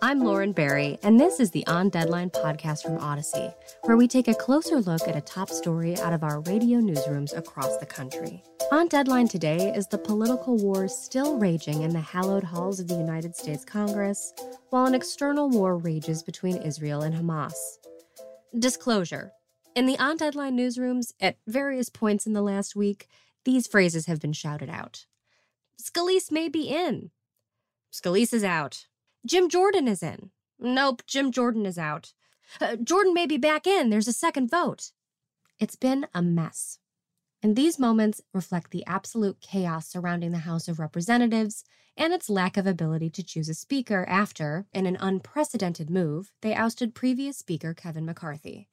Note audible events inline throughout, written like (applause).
I'm Lauren Barry, and this is the On Deadline podcast from Audacy, where we take a closer look at a top story out of our radio newsrooms across the country. On Deadline today is the political war still raging in the hallowed halls of the United States Congress, while an external war rages between Israel and Hamas. Disclosure In the On Deadline newsrooms, at various points in the last week, these phrases have been shouted out. Scalise may be in. Scalise is out. Jim Jordan is in. Nope, Jim Jordan is out. Uh, Jordan may be back in. There's a second vote. It's been a mess. And these moments reflect the absolute chaos surrounding the House of Representatives and its lack of ability to choose a speaker after, in an unprecedented move, they ousted previous Speaker Kevin McCarthy.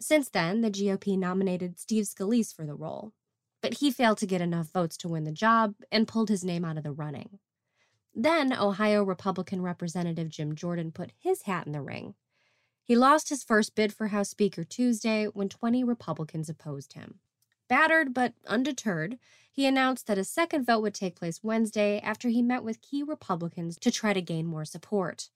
Since then, the GOP nominated Steve Scalise for the role, but he failed to get enough votes to win the job and pulled his name out of the running. Then, Ohio Republican Representative Jim Jordan put his hat in the ring. He lost his first bid for House Speaker Tuesday when 20 Republicans opposed him. Battered but undeterred, he announced that a second vote would take place Wednesday after he met with key Republicans to try to gain more support.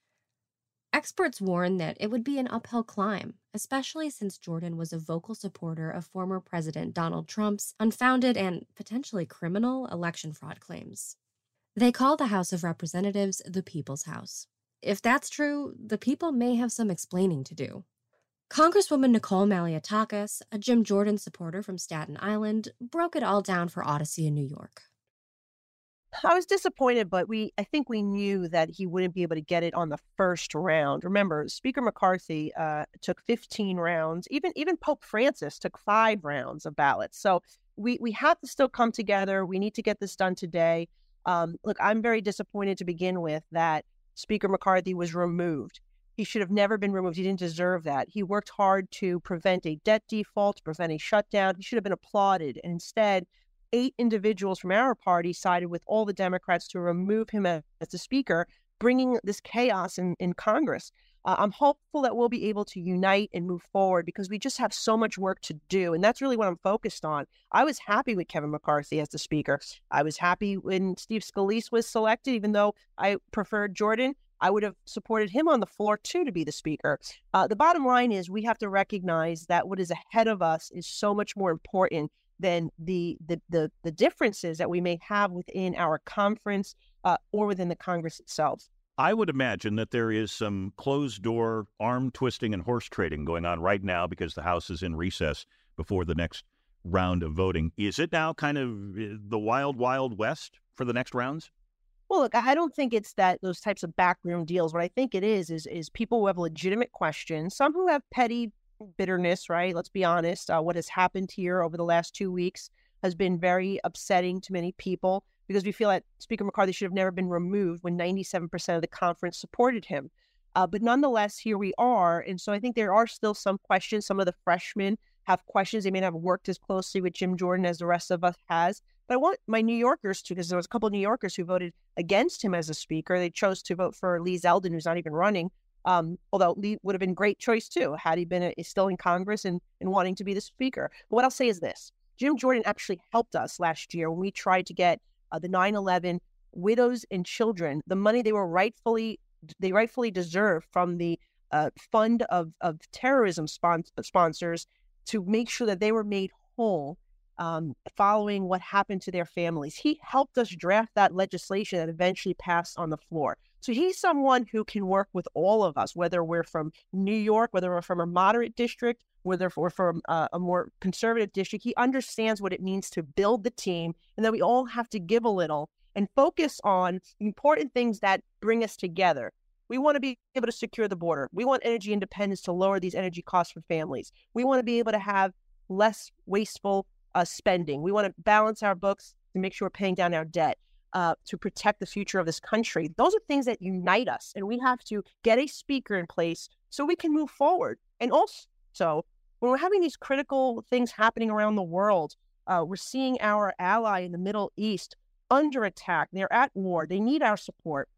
Experts warn that it would be an uphill climb, especially since Jordan was a vocal supporter of former President Donald Trump's unfounded and potentially criminal election fraud claims. They call the House of Representatives the People's House. If that's true, the people may have some explaining to do. Congresswoman Nicole Malliotakis, a Jim Jordan supporter from Staten Island, broke it all down for Audacy in New York. I was disappointed, but we I think we knew that he wouldn't be able to get it on the first round. Remember, Speaker McCarthy uh, took 15 rounds. Even even Pope Francis took five rounds of ballots. So we we have to still come together. We need to get this done today. Um, look, I'm very disappointed to begin with that Speaker McCarthy was removed. He should have never been removed. He didn't deserve that. He worked hard to prevent a debt default, to prevent a shutdown. He should have been applauded. And instead, eight individuals from our party sided with all the Democrats to remove him as, the speaker, bringing this chaos in, in Congress. Uh, I'm hopeful that we'll be able to unite and move forward because we just have so much work to do. And that's really what I'm focused on. I was happy with Kevin McCarthy as the speaker. I was happy when Steve Scalise was selected, even though I preferred Jordan. I would have supported him on the floor too to be the speaker. Uh, the bottom line is we have to recognize that what is ahead of us is so much more important than the the the, the differences that we may have within our conference uh, or within the Congress itself. I would imagine that there is some closed door arm twisting and horse trading going on right now because the House is in recess before the next round of voting. Is it now kind of eh, the wild, wild west for the next rounds? Well, look, I don't think it's that those types of backroom deals. What I think it is is is people who have legitimate questions, some who have petty bitterness. Right? Let's be honest. Uh, what has happened here over the last two weeks has been very upsetting to many people because we feel that Speaker McCarthy should have never been removed when 97% of the conference supported him. Uh, but nonetheless, here we are. And so I think there are still some questions. Some of the freshmen have questions. They may not have worked as closely with Jim Jordan as the rest of us has. But I want my New Yorkers to, because there was a couple of New Yorkers who voted against him as a speaker. They chose to vote for Lee Zeldin, who's not even running. Um, although Lee would have been a great choice too, had he been a, still in Congress and, and wanting to be the speaker. But what I'll say is this Jim Jordan actually helped us last year when we tried to get uh, the 9/11 widows and children the money they were rightfully they rightfully deserve from the uh, fund of of terrorism spon- sponsors to make sure that they were made whole um, following what happened to their families. He helped us draft that legislation that eventually passed on the floor. So he's someone who can work with all of us, whether we're from New York, whether we're from a moderate district, whether we're from uh, a more conservative district. He understands what it means to build the team and that we all have to give a little and focus on important things that bring us together. We want to be able to secure the border. We want energy independence to lower these energy costs for families. We want to be able to have less wasteful uh, spending. We want to balance our books to make sure we're paying down our debt uh, to protect the future of this country. Those are things that unite us, and we have to get a speaker in place so we can move forward. And also, when we're having these critical things happening around the world, uh, we're seeing our ally in the Middle East under attack. They're at war. They need our support.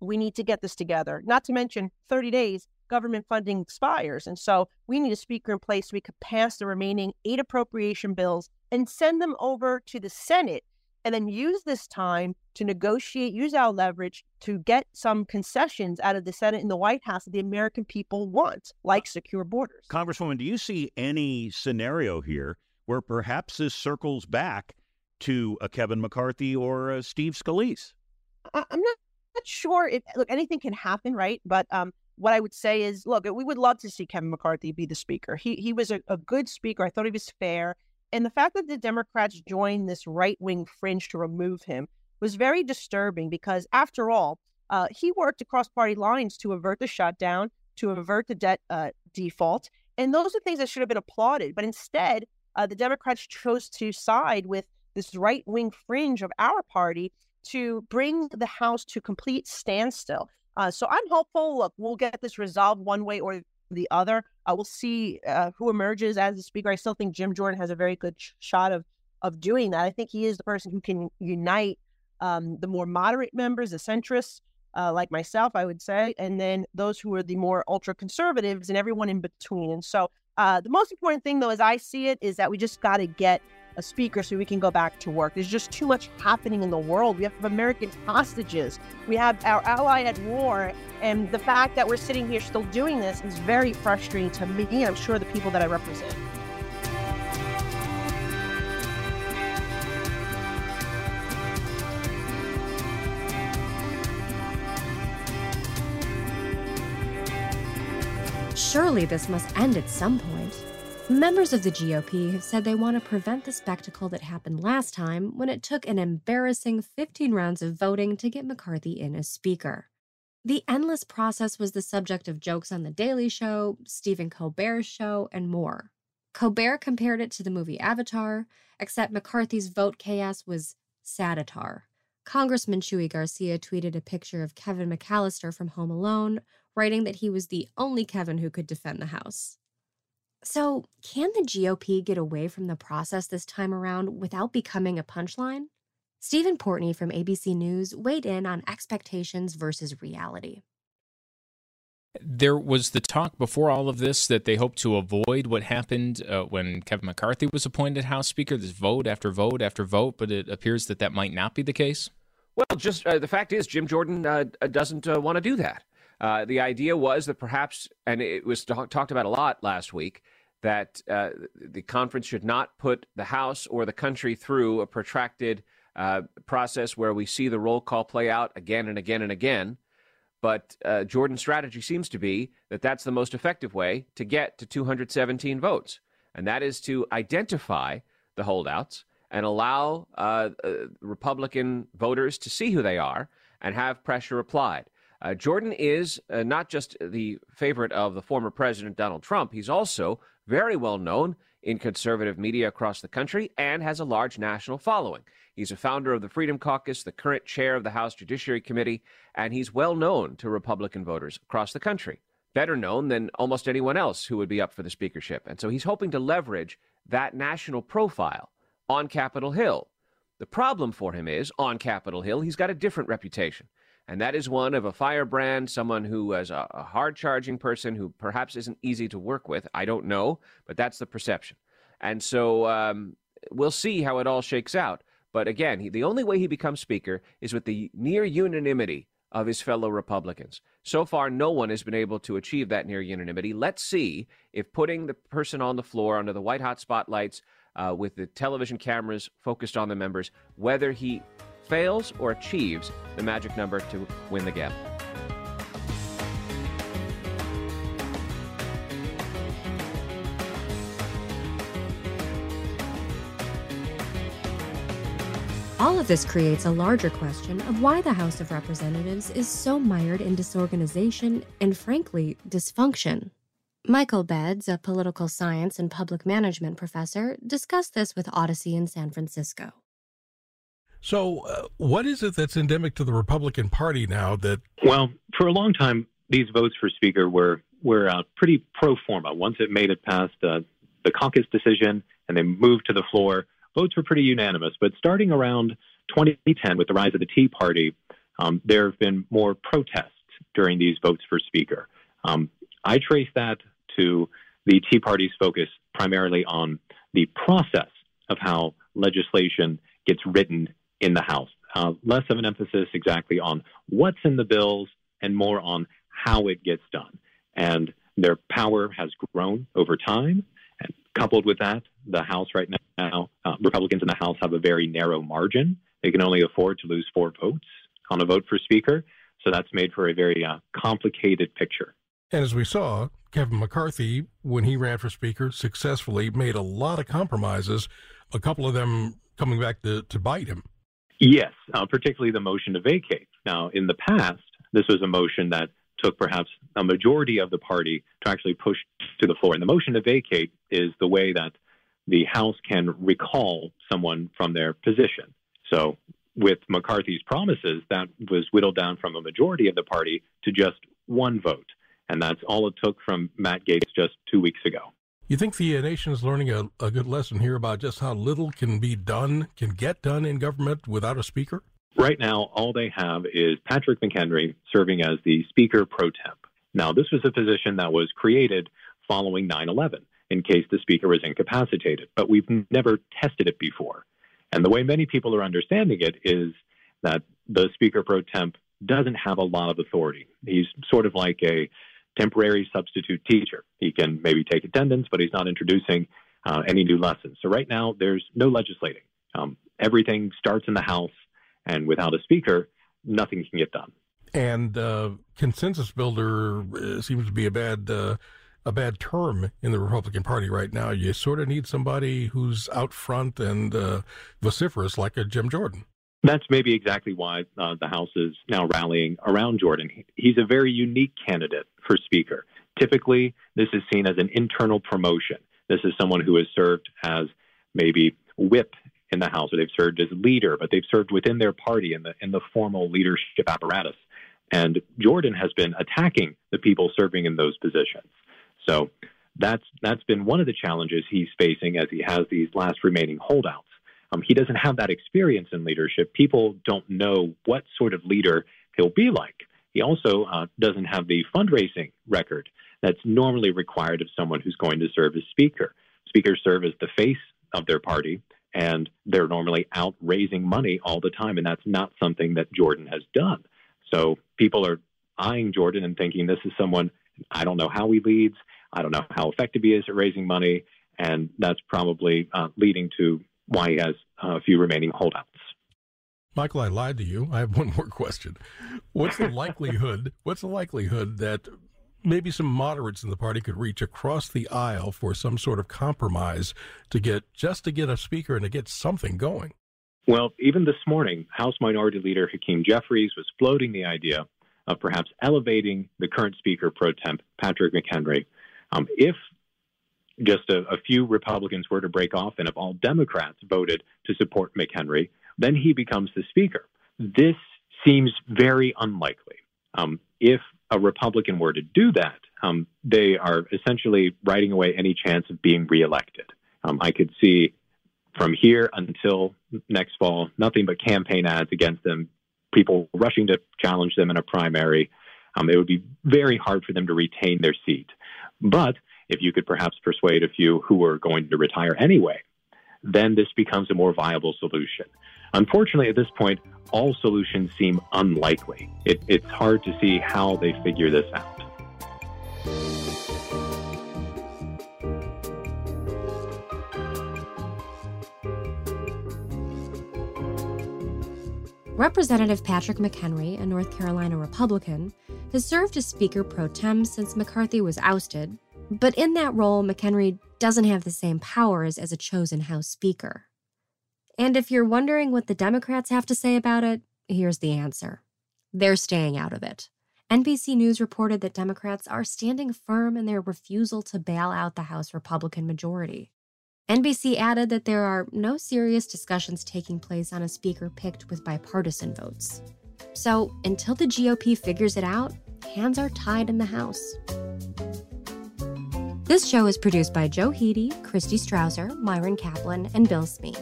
We need to get this together. Not to mention, 30 days, government funding expires. And so we need a speaker in place so we could pass the remaining eight appropriation bills and send them over to the Senate and then use this time to negotiate, use our leverage to get some concessions out of the Senate and the White House that the American people want, like secure borders. Congresswoman, do you see any scenario here where perhaps this circles back to a Kevin McCarthy or a Steve Scalise? I- I'm not, not sure if look anything can happen, right? But um, what I would say is, look, we would love to see Kevin McCarthy be the speaker. He he was a, a good speaker. I thought he was fair. And the fact that the Democrats joined this right wing fringe to remove him was very disturbing because, after all, uh, he worked across party lines to avert the shutdown, to avert the debt uh, default. And those are things that should have been applauded. But instead, uh, the Democrats chose to side with this right wing fringe of our party to bring the House to complete standstill. Uh, so I'm hopeful. Look, we'll get this resolved one way or the other. Uh, we'll see uh, who emerges as the speaker. I still think Jim Jordan has a very good sh- shot of of doing that. I think he is the person who can unite um, the more moderate members, the centrists, uh, like myself, I would say, and then those who are the more ultra conservatives and everyone in between. And so, uh, the most important thing, though, as I see it, is that we just got to get a speaker so we can go back to work. There's just too much happening in the world. We have American hostages. We have our ally at war. And the fact that we're sitting here still doing this is very frustrating to me and I'm sure the people that I represent. Surely this must end at some point. Members of the GOP have said they want to prevent the spectacle that happened last time when it took an embarrassing 15 rounds of voting to get McCarthy in as Speaker. The endless process was the subject of jokes on The Daily Show, Stephen Colbert's show, and more. Colbert compared it to the movie Avatar, except McCarthy's vote chaos was satitar. Congressman Chuy Garcia tweeted a picture of Kevin McAllister from Home Alone, writing that he was the only Kevin who could defend the House. So, can the GOP get away from the process this time around without becoming a punchline? Steven Portnoy from ABC News weighed in on expectations versus reality. There was the talk before all of this that they hoped to avoid what happened uh, when Kevin McCarthy was appointed House Speaker. This vote after vote after vote, but it appears that that might not be the case. Well, just uh, the fact is, Jim Jordan uh, doesn't uh, want to do that. Uh, the idea was that perhaps, and it was talk- talked about a lot last week, that uh, the conference should not put the House or the country through a protracted uh, process where we see the roll call play out again and again and again. But uh, Jordan's strategy seems to be that that's the most effective way to get to 217 votes, and that is to identify the holdouts and allow uh, uh, Republican voters to see who they are and have pressure applied. Uh, Jordan is uh, not just the favorite of the former president Donald Trump, he's also very well known in conservative media across the country and has a large national following. He's a founder of the Freedom Caucus, the current chair of the House Judiciary Committee, and he's well known to Republican voters across the country. Better known than almost anyone else who would be up for the speakership. And so he's hoping to leverage that national profile on Capitol Hill. The problem for him is, on Capitol Hill, he's got a different reputation and that is one of a firebrand, someone who is a, a hard charging person who perhaps isn't easy to work with. I don't know, but that's the perception. And so um, we'll see how it all shakes out. But again, he, the only way he becomes Speaker is with the near unanimity of his fellow Republicans. So far, no one has been able to achieve that near unanimity. Let's see if putting the person on the floor under the white hot spotlights uh, with the television cameras focused on the members, whether he fails or achieves the magic number to win the game. All of this creates a larger question of why the House of Representatives is so mired in disorganization and, frankly, dysfunction. Michael Bedds, a political science and public management professor, discussed this with Audacy in San Francisco. So, uh, what is it that's endemic to the Republican Party now that? Well, for a long time, these votes for Speaker were were uh, pretty pro forma. Once it made it past uh, the caucus decision and they moved to the floor, votes were pretty unanimous. But starting around 2010, with the rise of the Tea Party, um, there have been more protests during these votes for Speaker. Um, I trace that to the Tea Party's focus primarily on the process of how legislation gets written in the House. Uh, less of an emphasis exactly on what's in the bills and more on how it gets done. And their power has grown over time. And coupled with that, the House right now, uh, Republicans in the House have a very narrow margin. They can only afford to lose four votes on a vote for Speaker. So that's made for a very uh, complicated picture. And as we saw, Kevin McCarthy, when he ran for Speaker, successfully made a lot of compromises, a couple of them coming back to, to bite him. Yes, uh, particularly the motion to vacate. Now, in the past, this was a motion that took perhaps a majority of the party to actually push to the floor. And the motion to vacate is the way that the House can recall someone from their position. So, with McCarthy's promises, that was whittled down from a majority of the party to just one vote. And that's all it took from Matt Gaetz just two weeks ago. You think the nation is learning a, a good lesson here about just how little can be done, can get done in government without a speaker? Right now, all they have is Patrick McHenry serving as the Speaker pro temp. Now, this was a position that was created following 9 11 in case the Speaker was incapacitated, but we've never tested it before. And the way many people are understanding it is that the Speaker pro temp doesn't have a lot of authority. He's sort of like a temporary substitute teacher. He can maybe take attendance, but he's not introducing uh, any new lessons. So right now, there's no legislating. Um, everything starts in the House, and without a speaker, nothing can get done. And uh, consensus builder uh, seems to be a bad uh, a bad term in the Republican Party right now. You sort of need somebody who's out front and uh, vociferous, like a Jim Jordan. That's maybe exactly why uh, the House is now rallying around Jordan. He's a very unique candidate for Speaker. Typically, this is seen as an internal promotion. This is someone who has served as maybe whip in the House, or they've served as leader, but they've served within their party in the in the formal leadership apparatus. And Jordan has been attacking the people serving in those positions. So that's that's been one of the challenges he's facing as he has these last remaining holdouts. Um, he doesn't have that experience in leadership. People don't know what sort of leader he'll be like. He also uh, doesn't have the fundraising record that's normally required of someone who's going to serve as speaker. Speakers serve as the face of their party, and they're normally out raising money all the time, and that's not something that Jordan has done. So people are eyeing Jordan and thinking this is someone I don't know how he leads, I don't know how effective he is at raising money, and that's probably uh, leading to why he has a few remaining holdouts. Michael, I lied to you. I have one more question. What's the likelihood? (laughs) what's the likelihood that maybe some moderates in the party could reach across the aisle for some sort of compromise to get just to get a speaker and to get something going? Well, even this morning, House Minority Leader Hakeem Jeffries was floating the idea of perhaps elevating the current Speaker pro temp, Patrick McHenry. Um, if just a, a few Republicans were to break off and if all Democrats voted to support McHenry, then he becomes the Speaker. This seems very unlikely. Um, if a Republican were to do that, um, they are essentially writing away any chance of being reelected. Um, I could see from here until next fall nothing but campaign ads against them, people rushing to challenge them in a primary. Um, it would be very hard for them to retain their seat. But if you could perhaps persuade a few who are going to retire anyway, then this becomes a more viable solution. Unfortunately, at this point, all solutions seem unlikely. It, it's hard to see how they figure this out. Representative Patrick McHenry, a North Carolina Republican, has served as Speaker pro tem since McCarthy was ousted but in that role, McHenry doesn't have the same powers as a chosen House Speaker. And if you're wondering what the Democrats have to say about it, here's the answer they're staying out of it. NBC News reported that Democrats are standing firm in their refusal to bail out the House Republican majority. NBC added that there are no serious discussions taking place on a speaker picked with bipartisan votes. So, until the GOP figures it out, hands are tied in the House. This show is produced by Joe Hiti, Christy Strawser, Myron Kaplan, and Bill Smee.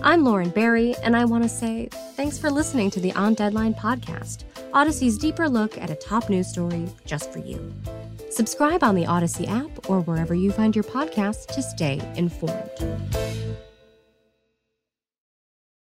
I'm Lauren Barry, and I want to say thanks for listening to the On Deadline podcast, Audacy's deeper look at a top news story just for you. Subscribe on the Odyssey app or wherever you find your podcasts to stay informed.